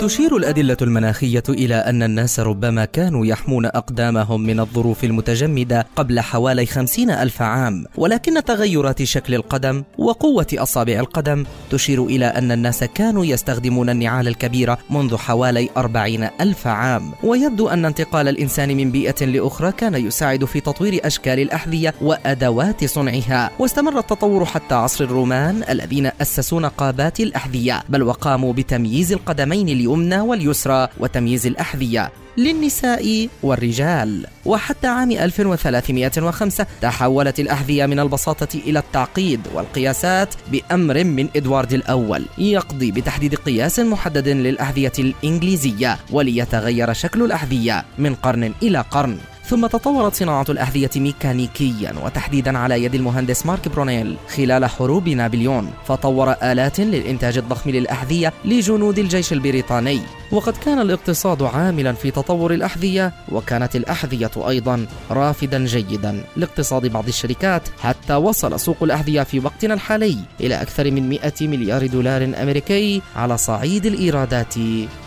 تشير الأدلة المناخية إلى أن الناس ربما كانوا يحمون أقدامهم من الظروف المتجمدة قبل حوالي خمسين ألف عام ولكن تغيرات شكل القدم وقوة أصابع القدم تشير إلى أن الناس كانوا يستخدمون النعال الكبيرة منذ حوالي أربعين ألف عام. ويبدو أن انتقال الإنسان من بيئة لأخرى كان يساعد في تطوير أشكال الأحذية وأدوات صنعها. واستمر التطور حتى عصر الرومان الذين أسسوا نقابات الأحذية بل وقاموا بتمييز القدمين اليوم اليمنى واليسرى وتمييز الأحذية للنساء والرجال. وحتى عام 1305 تحولت الأحذية من البساطة إلى التعقيد والقياسات بأمر من إدوارد الأول يقضي بتحديد قياس محدد للأحذية الإنجليزية وليتغير شكل الأحذية من قرن إلى قرن. ثم تطورت صناعة الأحذية ميكانيكيا وتحديدا على يد المهندس مارك برونيل خلال حروب نابليون فطور آلات للإنتاج الضخم للأحذية لجنود الجيش البريطاني وقد كان الاقتصاد عاملا في تطور الأحذية وكانت الأحذية أيضا رافدا جيدا لاقتصاد بعض الشركات حتى وصل سوق الأحذية في وقتنا الحالي إلى أكثر من 100 مليار دولار أمريكي على صعيد الإيرادات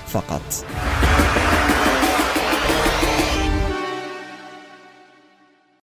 فقط.